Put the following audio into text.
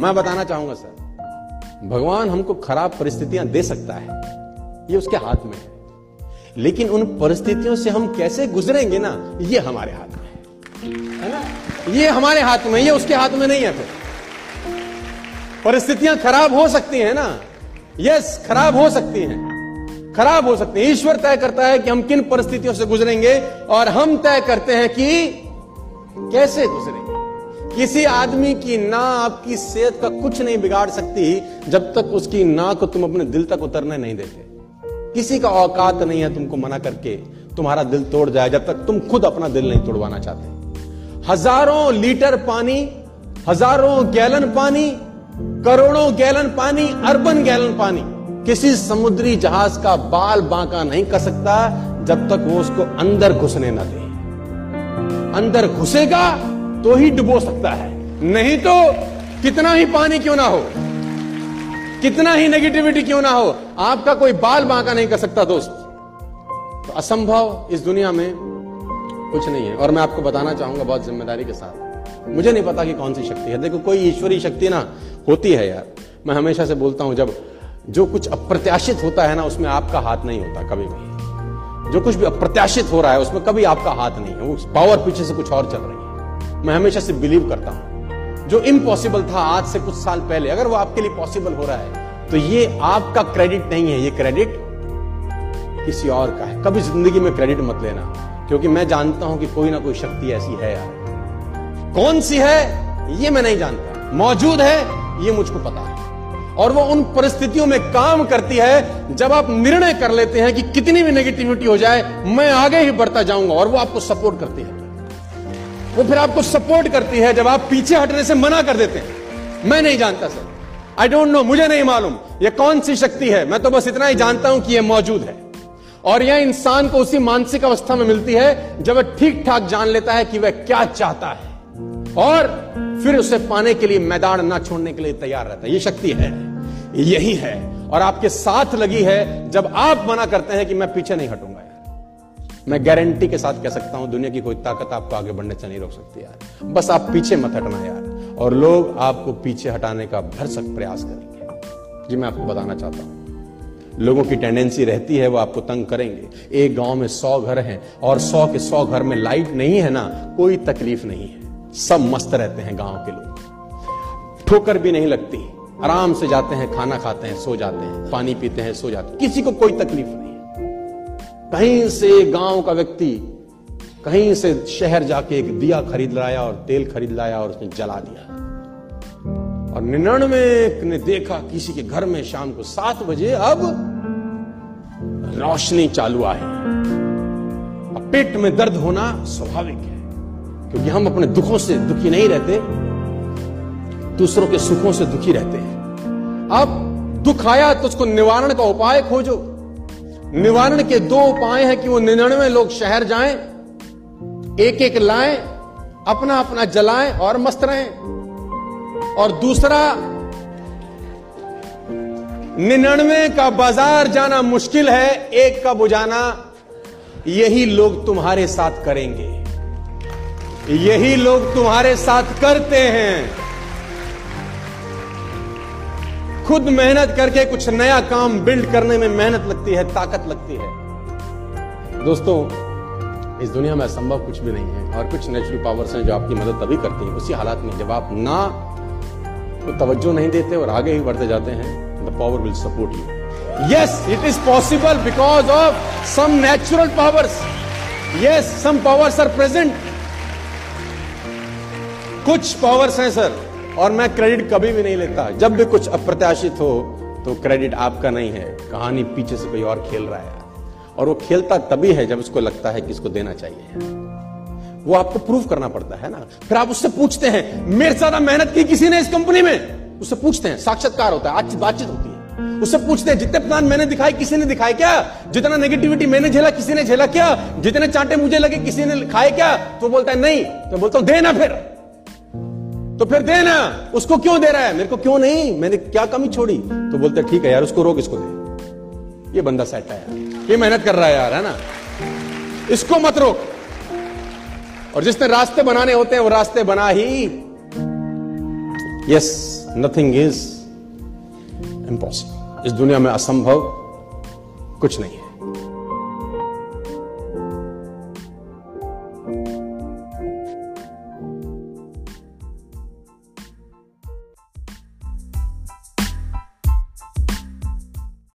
मैं बताना चाहूँगा, सर। भगवान हमको खराब परिस्थितियाँ दे सकता है। ये उसके हाथ में है। लेकिन उन परिस्थितियों से हम कैसे गुजरेंगे ना, ये हमारे हाथ में है। है ना? ये हमारे हाथ में, ये उसके हाथ में नहीं है फिर। परिस्थितियाँ खराब हो सकती हैं ना। यस, खराब हो सकती हैं। खराब हो सकती है। ईश्वर तय करता है कि हम किन परिस्थितियों से गुजरेंगे और हम तय करते हैं कि कैसे गुजरेंगे। किसी आदमी की ना आपकी सेहत का कुछ नहीं बिगाड़ सकती जब तक उसकी ना को तुम अपने दिल तक उतरने नहीं देते। किसी का औकात नहीं है तुमको मना करके, तुम्हारा दिल तोड़ जाए जब तक तुम खुद अपना दिल नहीं तोड़वाना चाहते। हज़ारों लीटर पानी, हज़ारों गैलन पानी, करोड़ों गैलन पानी, अरबन गैलन पानी, किसी समुद्री जहाज़ का बाल बांका नहीं कर सकता जब तक वो उसको अंदर घुसने ना दे। अंदर घुसेगा तो ही डुबो सकता है। नहीं तो कितना ही पानी क्यों ना हो? कितना ही नेगेटिविटी क्यों ना हो? आपका कोई बाल बांका नहीं कर सकता, दोस्त। तो असंभव इस दुनिया में कुछ नहीं है। और मैं आपको बताना चाहूँगा बहुत ज़िम्मेदारी के साथ। मुझे नहीं पता कि कौन सी शक्ति है। देखो, कोई ईश्वरीय शक्ति ना होती है यार। मैं हमेशा से बोलता हूँ, जब जो कुछ अप्रत्याशित होता है ना, उसमें आपका हाथ नहीं होता कभी भी। जो कुछ भी अप्रत्याशित हो रहा है, उसमें कभी आपका हाथ नहीं है। उस पावर पीछे से कुछ और चल रही है। मैं हमेशा से बिलीव करता हूँ। जो इम्पॉसिबल था आज से कुछ साल पहले, अगर वो आपके लिए पॉसिबल हो रहा है तो ये आपका क्रेडिट नहीं है। ये क्रेडिट किसी और का है। कभी ज़िंदगी में क्रेडिट मत लेना, क्योंकि मैं जानता हूँ कि कोई ना कोई शक्ति ऐसी है यार। कौन सी है? ये मैं नहीं जानता। मौजूद है? ये मुझको पता है। और वो उन परिस्थितियों में काम करती है, जब आप निर्णय कर लेते हैं कि कितनी भी नेगेटिविटी हो जाए, मैं आगे ही बढ़ता जाऊँगा और वो आपको सपोर्ट करती है। वो फिर आपको सपोर्ट करती है जब आप पीछे हटने से मना कर देते हैं। मैं नहीं जानता सर आई डोंट नो मुझे नहीं मालूम। ये कौन सी शक्ति है? मैं तो बस इतना ही जानता हूँ कि ये मौजूद है। और यह इंसान को उसी मानसिक अवस्था में मिलती है जब वह ठीक ठाक जान लेता है कि वह क्या चाहता है। और फिर उसे पाने के लिए मैदान ना छोड़ने के लिए तैयार रहता है। ये शक्ति है। यही है। और आपके साथ लगी है जब आप मना करते हैं कि मैं पीछे नहीं हटूँगा। मैं गारंटी के साथ कह सकता हूँ, दुनिया की कोई ताकत आपको आगे बढ़ने से नहीं रोक सकती यार। बस आप पीछे मत हटना यार। और लोग आपको पीछे हटाने का भरसक प्रयास करेंगे। जी, मैं आपको बताना चाहता हूँ। लोगों की टेंडेंसी रहती है, वो आपको तंग करेंगे। एक गाँव में सौ घर हैं और सौ के सौ घर में लाइट नहीं है ना, कोई तकलीफ़ नहीं है। सब मस्त रहते हैं गाँव के लोग। ठोकर भी नहीं लगती। आराम से जाते हैं, खाना खाते हैं, सो जाते हैं, पानी पीते हैं, सो जाते हैं। किसी को कोई तकलीफ़ नहीं। कहीं से गाँव का व्यक्ति कहीं से शहर जाके एक दिया खरीद लाया और तेल खरीद लाया और उसने जला दिया। और निन्यानवे ने देखा किसी के घर में शाम को सात बजे अब रोशनी चालू अब पेट में दर्द होना स्वाभाविक है, क्योंकि हम अपने दुखों से दुखी नहीं रहते, दूसरों के सुखों से दुखी रहते हैं। अब दुख आया तो उसको निवारण का उपाय खोजो। निवारण के दो उपाय हैं कि वो निन्यानवे लोग शहर जाएँ एक एक लाएँ अपना अपना जलाएँ और मस्त रहें। और दूसरा, निन्यानवे का बाज़ार जाना मुश्किल है, एक का बुझाना, यही लोग तुम्हारे साथ करेंगे। यही लोग तुम्हारे साथ करते हैं। खुद मेहनत करके कुछ नया काम बिल्ड करने में मेहनत लगती है, ताकत लगती है। दोस्तों, इस दुनिया में असंभव कुछ भी नहीं है और कुछ नेचुरल पावर्स हैं जो आपकी मदद तभी करती हैं, उसी हालात में जब आप ना तो तवज्जो नहीं देते और आगे ही बढ़ते जाते हैं the power will support you yes it is possible because of some natural powers yes some powers are present कुछ पावर्स हैं सर और मैं क्रेडिट कभी भी नहीं लेता। जब भी कुछ अप्रत्याशित हो तो क्रेडिट आपका नहीं है। कहानी पीछे से कोई और खेल रहा है। और वो खेलता तभी है जब उसको लगता है कि इसको देना चाहिए। वो आपको प्रूव करना पड़ता है ना। फिर आप उससे पूछते हैं, मेरे ज़्यादा मेहनत की किसी ने इस कंपनी में? उससे पूछते हैं, साक्षात्कार होता है, आज बातचीत होती है। उससे पूछते हैं, जितने प्लान मैंने दिखाए, किसी ने दिखाए क्या? जितना नेगेटिविटी मैंने झेला, किसी ने झेला क्या? जितने चांटे मुझे लगे, किसी ने खाए क्या? तो बोलता है, नहीं। तो बोलता हूँ देना फिर। तो फिर देना उसको क्यों दे रहा है? मेरे को क्यों नहीं? मैंने क्या कमी छोड़ी? तो बोलते, ठीक है यार, उसको रोक, इसको दे। ये बंदा सेट है यार। ये मेहनत कर रहा है यार, है ना? इसको मत रोक। और जिसने रास्ते बनाने होते हैं, वो रास्ते बना ही। यस नथिंग इज़ इम्पॉसिबल इस दुनिया में असंभव कुछ नहीं है।